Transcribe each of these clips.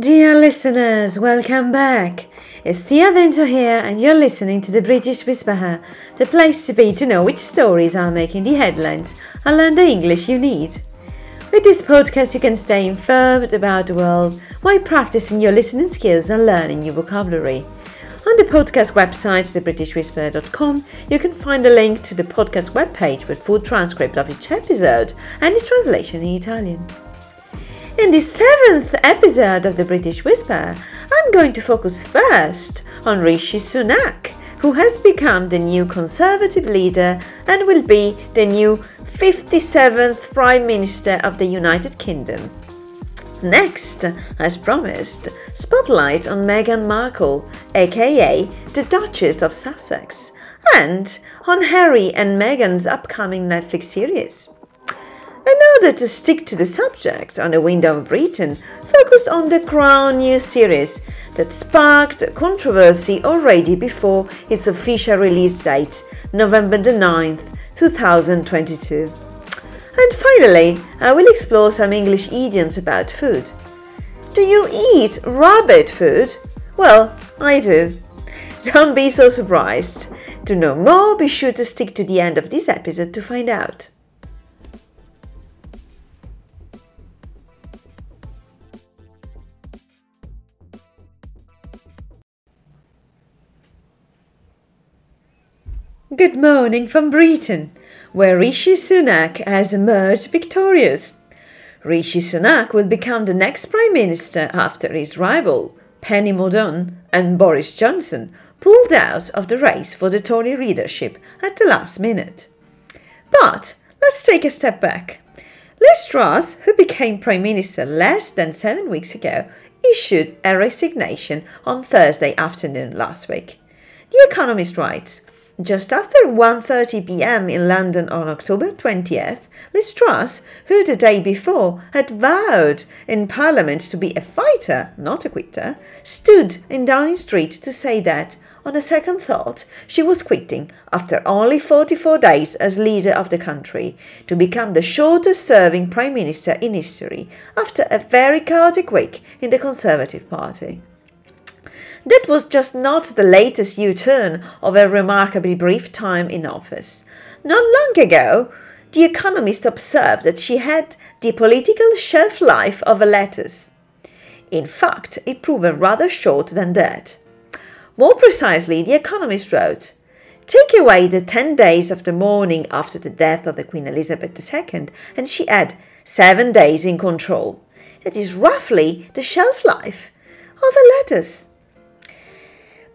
Dear listeners, welcome back. It's Thea Vento here, and you're listening to the British Whisperer, the place to be to know which stories are making the headlines and learn the English you need. With this podcast, you can stay informed about the world while practicing your listening skills and learning new vocabulary. On the podcast website, thebritishwhisperer.com, you can find a link to the podcast webpage with full transcript of each episode and its translation in Italian. In the seventh episode of The British Whisper, I'm going to focus first on Rishi Sunak, who has become the new Conservative leader and will be the new 57th Prime Minister of the United Kingdom. Next, as promised, spotlight on Meghan Markle, aka the Duchess of Sussex, and on Harry and Meghan's upcoming Netflix series. In order to stick to the subject on the Window of Britain, focus on the Crown new series that sparked controversy already before its official release date, November the 9th, 2022. And finally, I will explore some English idioms about food. Do you eat rabbit food? Well, I do. Don't be so surprised. To know more, be sure to stick to the end of this episode to find out. Good morning from Britain, where Rishi Sunak has emerged victorious. Rishi Sunak will become the next Prime Minister after his rival, Penny Mordaunt and Boris Johnson, pulled out of the race for the Tory leadership at the last minute. But let's take a step back. Liz Truss, who became Prime Minister less than seven weeks ago, issued a resignation on Thursday afternoon last week. The Economist writes just after 1:30 p.m. in London on October 20th, Liz Truss, who the day before had vowed in Parliament to be a fighter, not a quitter, stood in Downing Street to say that, on a second thought, she was quitting after only 44 days as leader of the country to become the shortest serving Prime Minister in history after a very chaotic week in the Conservative Party. That was just not the latest U turn of a remarkably brief time in office. Not long ago, The Economist observed that she had the political shelf life of a lettuce. In fact, it proved rather short than that. More precisely, The Economist wrote, Take away the 10 days of the mourning after the death of the Queen Elizabeth II, and she had seven days in control. That is roughly the shelf life of a lettuce.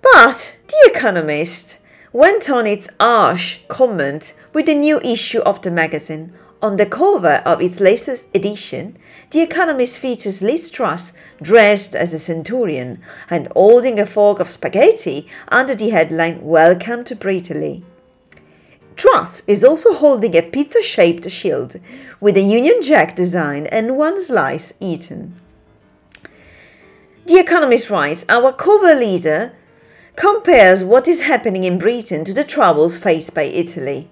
But The Economist went on its harsh comment with the new issue of the magazine. On the cover of its latest edition, The Economist features Liz Truss dressed as a centurion and holding a fork of spaghetti under the headline Welcome to Britaly. Truss is also holding a pizza shaped shield with a Union Jack design and one slice eaten. The Economist writes Our cover leader compares what is happening in Britain to the troubles faced by Italy.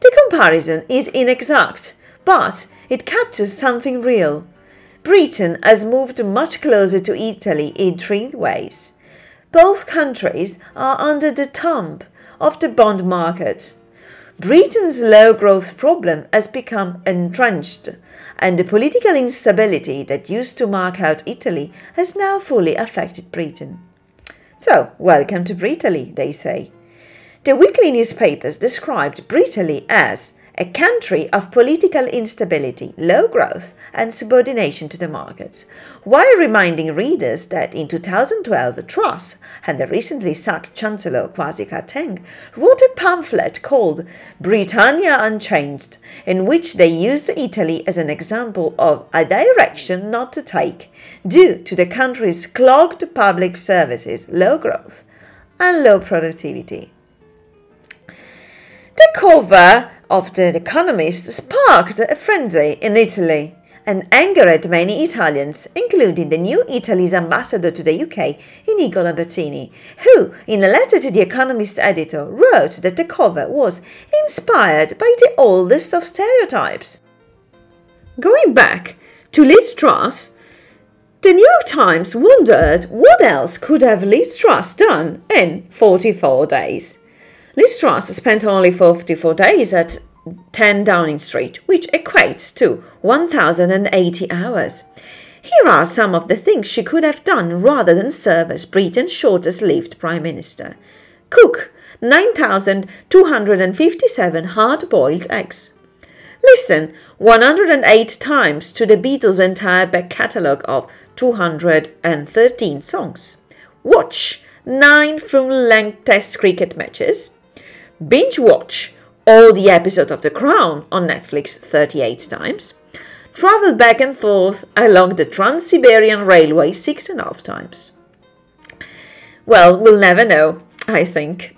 The comparison is inexact, but it captures something real. Britain has moved much closer to Italy in three ways. Both countries are under the thumb of the bond market. Britain's low growth problem has become entrenched, and the political instability that used to mark out Italy has now fully affected Britain. So, welcome to Britaly, they say. The weekly newspapers described Britaly as a country of political instability, low growth, and subordination to the markets, while reminding readers that in 2012 Truss and the recently sacked Chancellor Kwasi Kwarteng wrote a pamphlet called Britannia Unchained, in which they used Italy as an example of a direction not to take due to the country's clogged public services, low growth, and low productivity. The cover of The Economist sparked a frenzy in Italy and angered many Italians, including the new Italy's ambassador to the UK, Inigo Lambertini, who, in a letter to The Economist editor, wrote that the cover was inspired by the oldest of stereotypes. Going back to Liz Truss, The New York Times wondered what else could have Liz Truss done in 44 days. Liz Truss spent only 44 days at 10 Downing Street, which equates to 1,080 hours. Here are some of the things she could have done rather than serve as Britain's shortest lived Prime Minister. Cook 9,257 hard boiled eggs. Listen 108 times to the Beatles' entire back catalogue of 213 songs. Watch 9 full length Test cricket matches. Binge watch all the episodes of The Crown on Netflix 38 times. Travel back and forth along the Trans Siberian Railway six and a half times. Well, we'll never know, I think.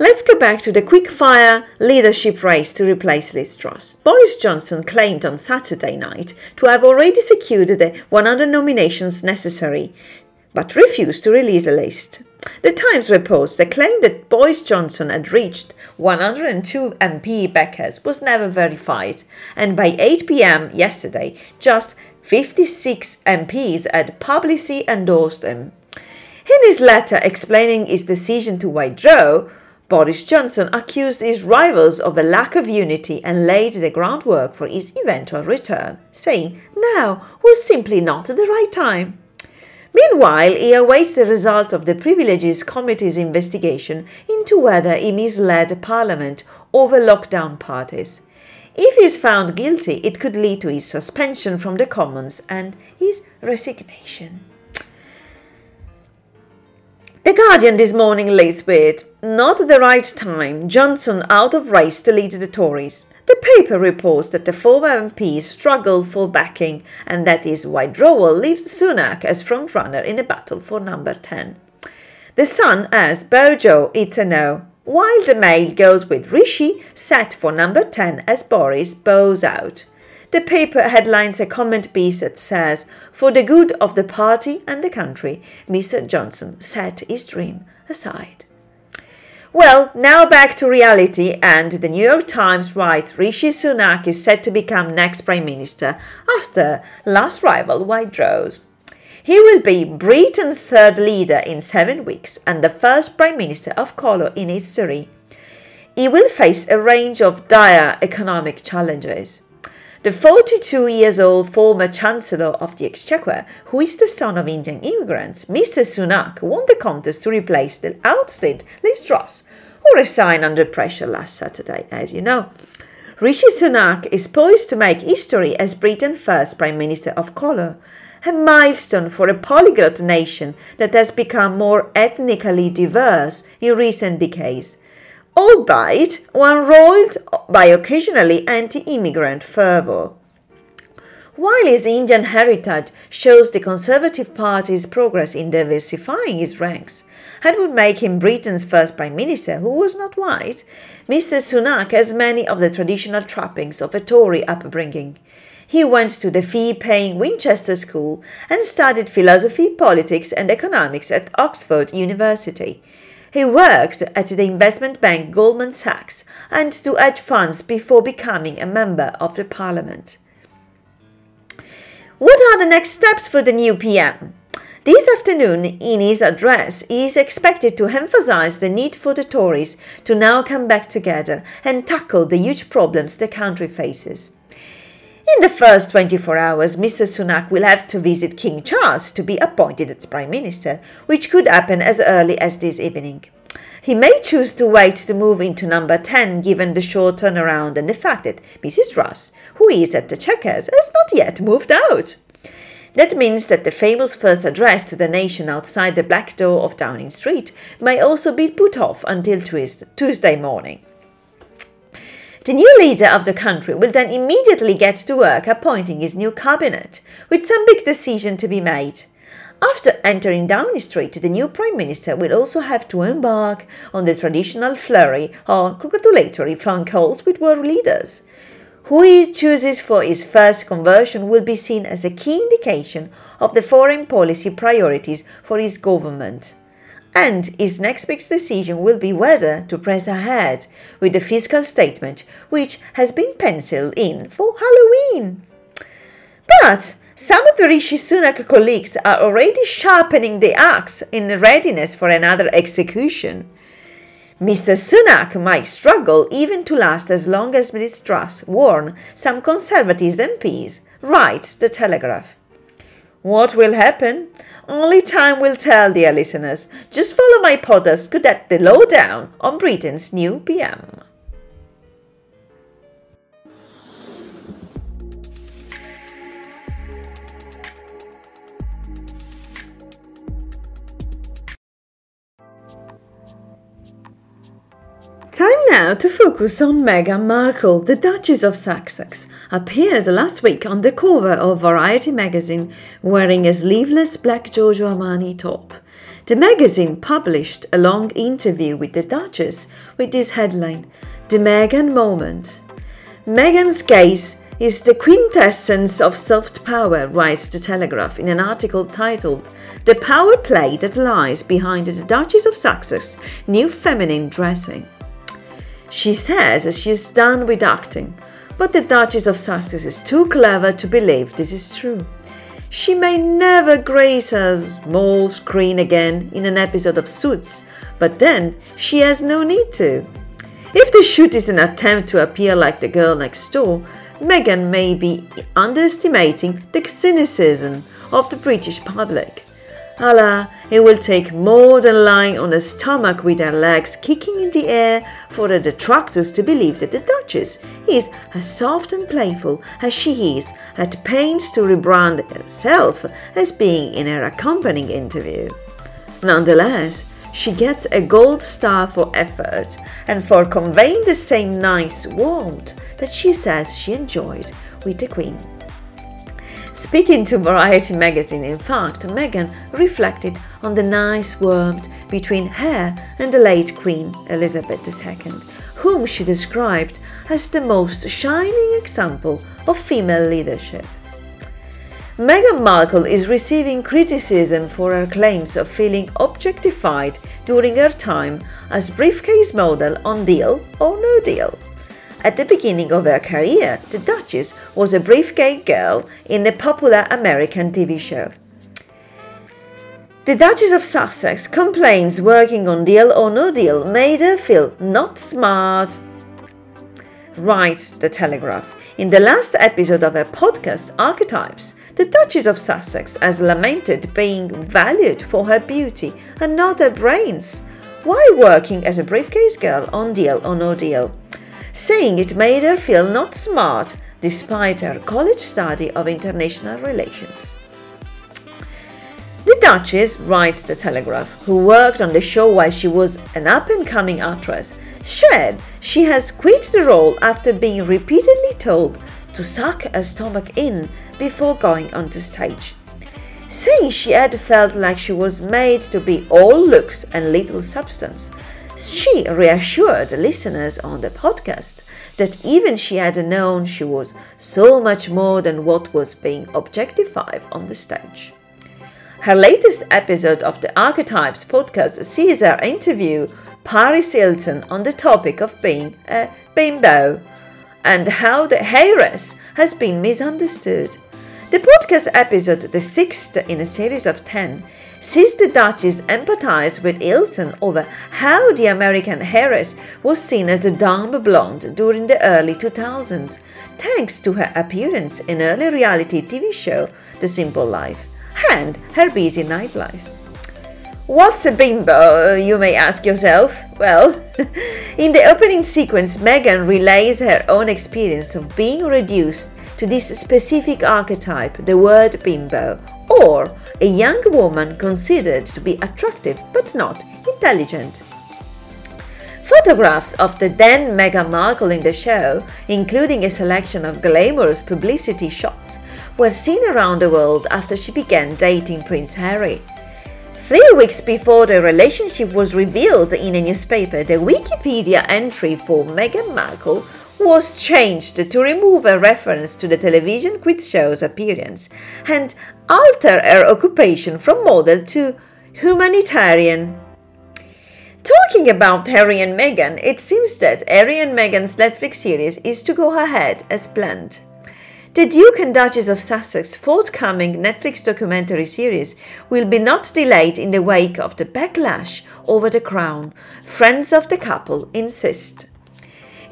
Let's go back to the quick-fire leadership race to replace Liz Truss. Boris Johnson claimed on Saturday night to have already secured the 100 nominations necessary, but refused to release a list. The Times reports that claim that Boris Johnson had reached 102 MP backers was never verified, and by 8 pm yesterday, just 56 MPs had publicly endorsed him. In his letter explaining his decision to withdraw, Boris Johnson accused his rivals of a lack of unity and laid the groundwork for his eventual return, saying now was simply not the right time. Meanwhile, he awaits the result of the Privileges Committee's investigation into whether he misled Parliament over lockdown parties. If he is found guilty, it could lead to his suspension from the Commons and his resignation. The Guardian this morning lays with not the right time, Johnson out of race to lead the Tories. The paper reports that the former MP struggled for backing and that his withdrawal leaves Sunak as frontrunner in the battle for number 10. The Sun as Bojo, it's a no, while the Mail goes with Rishi, set for number 10 as Boris bows out. The paper headlines a comment piece that says, For the good of the party and the country, Mr. Johnson set his dream aside. Well, now back to reality, and the New York Times writes Rishi Sunak is set to become next Prime Minister after last rival withdraws. He will be Britain's third leader in seven weeks and the first Prime Minister of colour in history. He will face a range of dire economic challenges. The 42 years old former Chancellor of the Exchequer, who is the son of Indian immigrants, Mr. Sunak, won the contest to replace the ousted Liz Truss, who resigned under pressure last Saturday, as you know. Rishi Sunak is poised to make history as Britain's first Prime Minister of colour, a milestone for a polyglot nation that has become more ethnically diverse in recent decades albeit one roiled by occasionally anti-immigrant fervour. While his Indian heritage shows the Conservative Party's progress in diversifying its ranks and would make him Britain's first Prime Minister who was not white, Mr. Sunak has many of the traditional trappings of a Tory upbringing. He went to the fee paying Winchester School and studied philosophy, politics, and economics at Oxford University. He worked at the investment bank Goldman Sachs and two hedge funds before becoming a member of the parliament. What are the next steps for the new PM? This afternoon, in his address, he is expected to emphasize the need for the Tories to now come back together and tackle the huge problems the country faces. In the first 24 hours, Mr. Sunak will have to visit King Charles to be appointed as Prime Minister, which could happen as early as this evening. He may choose to wait to move into number 10 given the short turnaround and the fact that Mrs. Truss, who is at the Chequers, has not yet moved out. That means that the famous first address to the nation outside the black door of Downing Street may also be put off until Tuesday morning. The new leader of the country will then immediately get to work appointing his new cabinet, with some big decision to be made. After entering Downing Street, the new Prime Minister will also have to embark on the traditional flurry of congratulatory phone calls with world leaders. Who he chooses for his first conversion will be seen as a key indication of the foreign policy priorities for his government and his next big decision will be whether to press ahead with the fiscal statement, which has been penciled in for Halloween. But Some of the Rishi Sunak colleagues are already sharpening the axe in readiness for another execution. Mr. Sunak might struggle even to last as long as Ms. Truss warn some Conservative MPs, writes The Telegraph. What will happen? Only time will tell, dear listeners. Just follow my podcast get the lowdown on Britain's new PM. Time now to focus on Meghan Markle, the Duchess of Sussex, appeared last week on the cover of Variety magazine wearing a sleeveless black Giorgio Armani top. The magazine published a long interview with the Duchess with this headline The Meghan Moment. Meghan's case is the quintessence of soft power, writes The Telegraph in an article titled The Power Play That Lies Behind the Duchess of Sussex's New Feminine Dressing. She says she is done with acting, but the Duchess of Sussex is too clever to believe this is true. She may never grace a small screen again in an episode of Suits, but then she has no need to. If the shoot is an attempt to appear like the girl next door, Meghan may be underestimating the cynicism of the British public. Allah, it will take more than lying on a stomach with her legs kicking in the air for the detractors to believe that the Duchess is as soft and playful as she is at pains to rebrand herself as being in her accompanying interview. Nonetheless, she gets a gold star for effort and for conveying the same nice warmth that she says she enjoyed with the Queen. Speaking to Variety magazine, in fact, Meghan reflected on the nice warmth between her and the late Queen Elizabeth II, whom she described as the most shining example of female leadership. Meghan Markle is receiving criticism for her claims of feeling objectified during her time as briefcase model on Deal or No Deal. At the beginning of her career, the Duchess was a briefcase girl in the popular American TV show. The Duchess of Sussex complains working on Deal or No Deal made her feel not smart. Writes The Telegraph. In the last episode of her podcast, Archetypes, the Duchess of Sussex has lamented being valued for her beauty and not her brains while working as a briefcase girl on Deal or No Deal saying it made her feel not smart despite her college study of international relations. The Duchess, writes The Telegraph, who worked on the show while she was an up and coming actress, shared she has quit the role after being repeatedly told to suck her stomach in before going onto stage. Saying she had felt like she was made to be all looks and little substance, she reassured listeners on the podcast that even she had known she was so much more than what was being objectified on the stage. Her latest episode of the Archetypes podcast sees her interview Paris Hilton on the topic of being a bimbo and how the heiress has been misunderstood. The podcast episode, the sixth in a series of 10, Sister Duchess empathized with Ilton over how the American heiress was seen as a dumb blonde during the early 2000s, thanks to her appearance in early reality TV show The Simple Life and her busy nightlife. What's a bimbo, uh, you may ask yourself? Well, in the opening sequence, Meghan relays her own experience of being reduced to this specific archetype, the word bimbo, or a young woman considered to be attractive but not intelligent. Photographs of the then Meghan Markle in the show, including a selection of glamorous publicity shots, were seen around the world after she began dating Prince Harry. Three weeks before the relationship was revealed in a newspaper, the Wikipedia entry for Meghan Markle was changed to remove a reference to the television quiz show's appearance and alter her occupation from model to humanitarian. Talking about Harry and Meghan, it seems that Harry and Meghan's Netflix series is to go ahead as planned. The Duke and Duchess of Sussex forthcoming Netflix documentary series will be not delayed in the wake of the backlash over the crown, friends of the couple insist.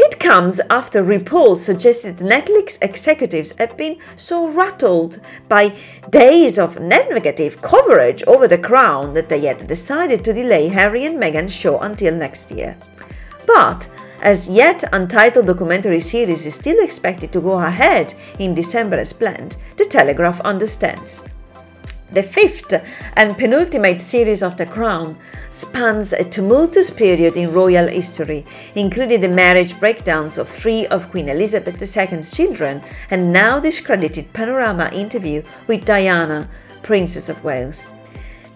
It comes after reports suggested Netflix executives have been so rattled by days of negative coverage over the crown that they had decided to delay Harry and Meghan's show until next year. But as yet untitled documentary series is still expected to go ahead in December as planned, The Telegraph understands. The fifth and penultimate series of The Crown spans a tumultuous period in royal history, including the marriage breakdowns of three of Queen Elizabeth II's children and now discredited panorama interview with Diana, Princess of Wales.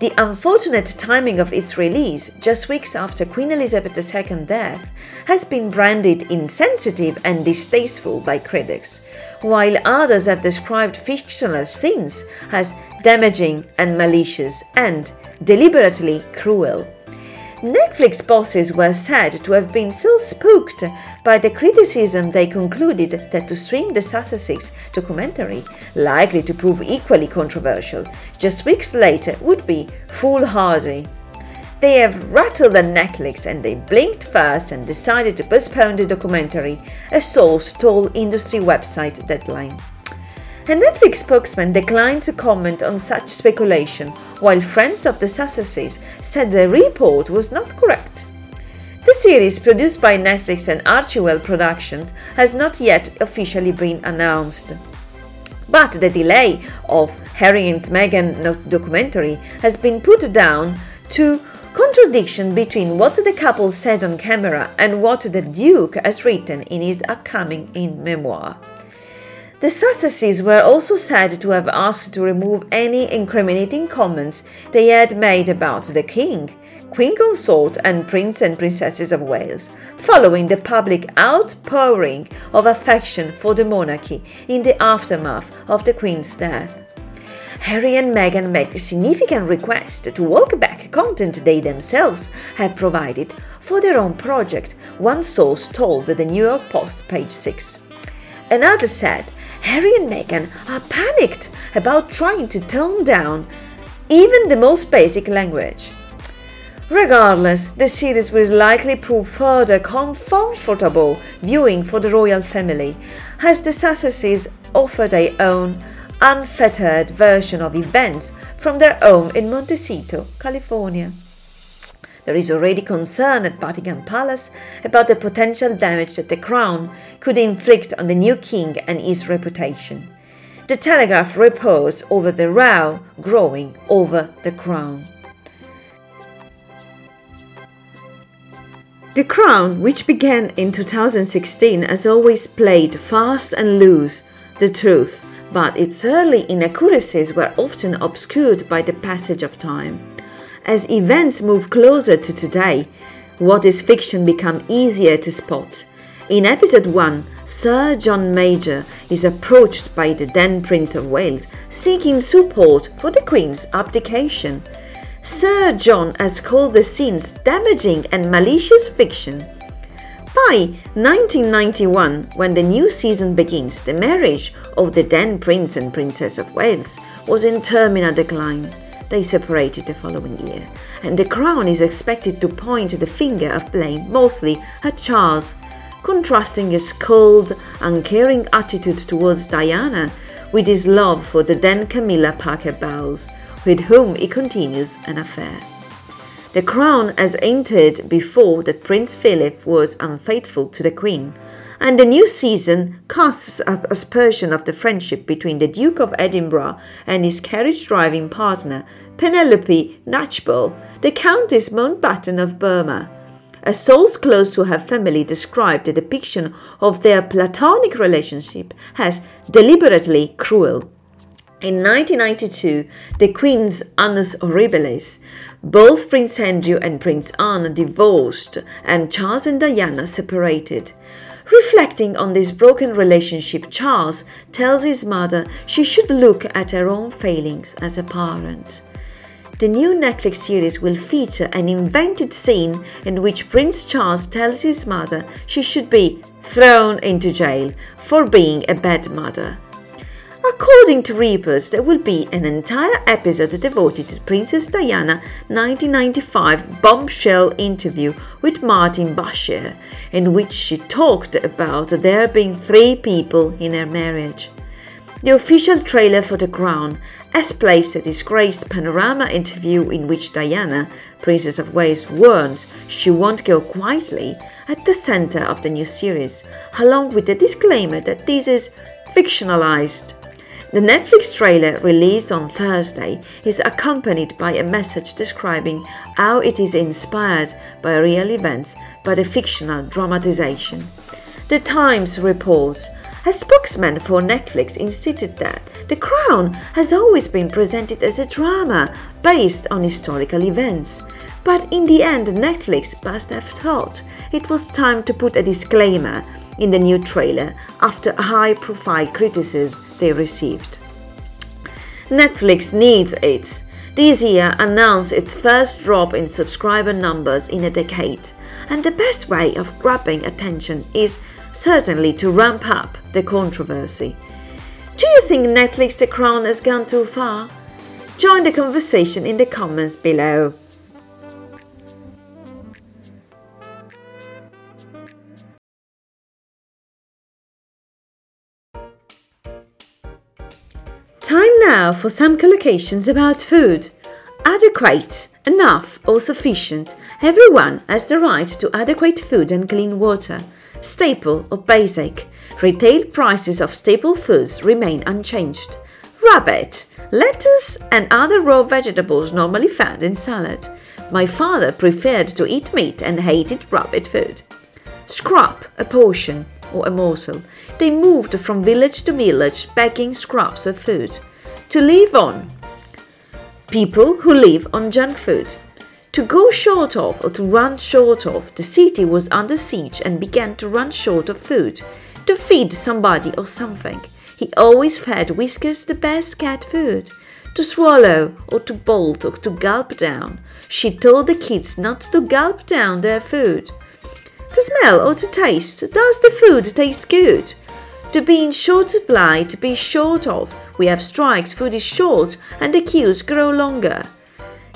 The unfortunate timing of its release, just weeks after Queen Elizabeth II's death, has been branded insensitive and distasteful by critics, while others have described fictional scenes as damaging and malicious and deliberately cruel. Netflix bosses were said to have been so spooked by the criticism they concluded that to stream the Sussexes documentary, likely to prove equally controversial, just weeks later would be foolhardy. They have rattled the Netflix and they blinked first and decided to postpone the documentary, a source told industry website Deadline. A Netflix spokesman declined to comment on such speculation, while friends of the Sussexes said the report was not correct. The series, produced by Netflix and Archewell Productions, has not yet officially been announced. But the delay of Harry and Meghan documentary has been put down to contradiction between what the couple said on camera and what the Duke has written in his upcoming in memoir. The Sussexes were also said to have asked to remove any incriminating comments they had made about the King, Queen Consort, and Prince and Princesses of Wales, following the public outpouring of affection for the monarchy in the aftermath of the Queen's death. Harry and Meghan made a significant request to walk back content they themselves had provided for their own project, one source told the New York Post, page 6. Another said Harry and Meghan are panicked about trying to tone down even the most basic language. Regardless, the series will likely prove further comfortable viewing for the royal family, as the Sussexes offer their own unfettered version of events from their home in Montecito, California. There is already concern at Buckingham Palace about the potential damage that the crown could inflict on the new king and his reputation. The Telegraph reports over the row growing over the crown. The Crown, which began in 2016, has always played fast and loose the truth, but its early inaccuracies were often obscured by the passage of time. As events move closer to today, what is fiction become easier to spot. In episode 1, Sir John Major is approached by the then Prince of Wales seeking support for the Queen's abdication. Sir John has called the scenes damaging and malicious fiction. By 1991, when the new season begins, the marriage of the then Prince and Princess of Wales was in terminal decline. They separated the following year, and the Crown is expected to point the finger of blame mostly at Charles, contrasting his cold, uncaring attitude towards Diana with his love for the then Camilla Parker Bowles, with whom he continues an affair. The Crown has hinted before that Prince Philip was unfaithful to the Queen and the new season casts up aspersion of the friendship between the Duke of Edinburgh and his carriage driving partner, Penelope Knatchbull, the Countess Mountbatten of Burma. A source close to her family described the depiction of their platonic relationship as deliberately cruel. In 1992, the Queen's Annus Horribilis, both Prince Andrew and Prince Anne divorced and Charles and Diana separated. Reflecting on this broken relationship, Charles tells his mother she should look at her own failings as a parent. The new Netflix series will feature an invented scene in which Prince Charles tells his mother she should be thrown into jail for being a bad mother. According to reports, there will be an entire episode devoted to Princess Diana 1995 bombshell interview with Martin Bashir, in which she talked about there being three people in her marriage. The official trailer for The Crown has placed a disgraced panorama interview in which Diana, Princess of Wales, warns she won't go quietly at the centre of the new series, along with the disclaimer that this is fictionalized. The Netflix trailer released on Thursday is accompanied by a message describing how it is inspired by real events but a fictional dramatization. The Times reports a spokesman for Netflix insisted that The Crown has always been presented as a drama based on historical events. But in the end, Netflix must have thought it was time to put a disclaimer in the new trailer after high profile criticism they received. Netflix needs it. This year announced its first drop in subscriber numbers in a decade, and the best way of grabbing attention is certainly to ramp up the controversy. Do you think Netflix The Crown has gone too far? Join the conversation in the comments below. For some collocations about food. Adequate, enough, or sufficient. Everyone has the right to adequate food and clean water. Staple or basic. Retail prices of staple foods remain unchanged. Rabbit, lettuce, and other raw vegetables normally found in salad. My father preferred to eat meat and hated rabbit food. Scrap, a portion or a morsel. They moved from village to village begging scraps of food to live on. People who live on junk food. To go short of or to run short of, the city was under siege and began to run short of food. To feed somebody or something. He always fed Whiskers the best cat food. To swallow or to bolt or to gulp down. She told the kids not to gulp down their food to smell or to taste. Does the food taste good? To be in short supply, to be short of. We have strikes, food is short, and the queues grow longer.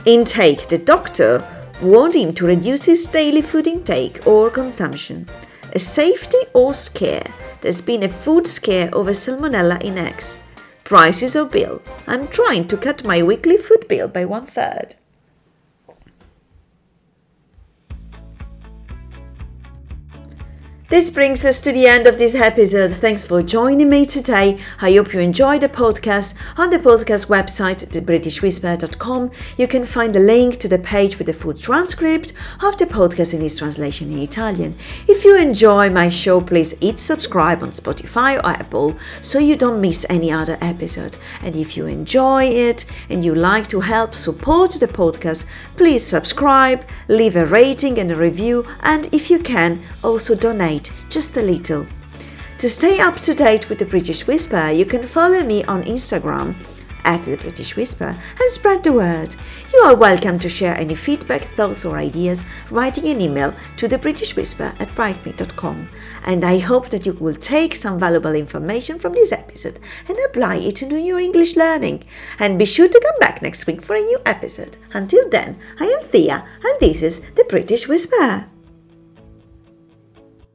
Intake the doctor warned him to reduce his daily food intake or consumption. A safety or scare. There's been a food scare over salmonella in eggs. Prices or bill. I'm trying to cut my weekly food bill by one third. This brings us to the end of this episode. Thanks for joining me today. I hope you enjoyed the podcast. On the podcast website, thebritishwhisper.com, you can find a link to the page with the full transcript of the podcast in its translation in Italian. If you enjoy my show, please hit subscribe on Spotify or Apple so you don't miss any other episode. And if you enjoy it and you like to help support the podcast, please subscribe, leave a rating and a review, and if you can, also donate just a little. To stay up to date with the British Whisper, you can follow me on Instagram at the British Whisper and spread the word. You are welcome to share any feedback, thoughts, or ideas, writing an email to the British Whisper at brightme.com. And I hope that you will take some valuable information from this episode and apply it into your English learning. And be sure to come back next week for a new episode. Until then, I am Thea, and this is the British Whisper.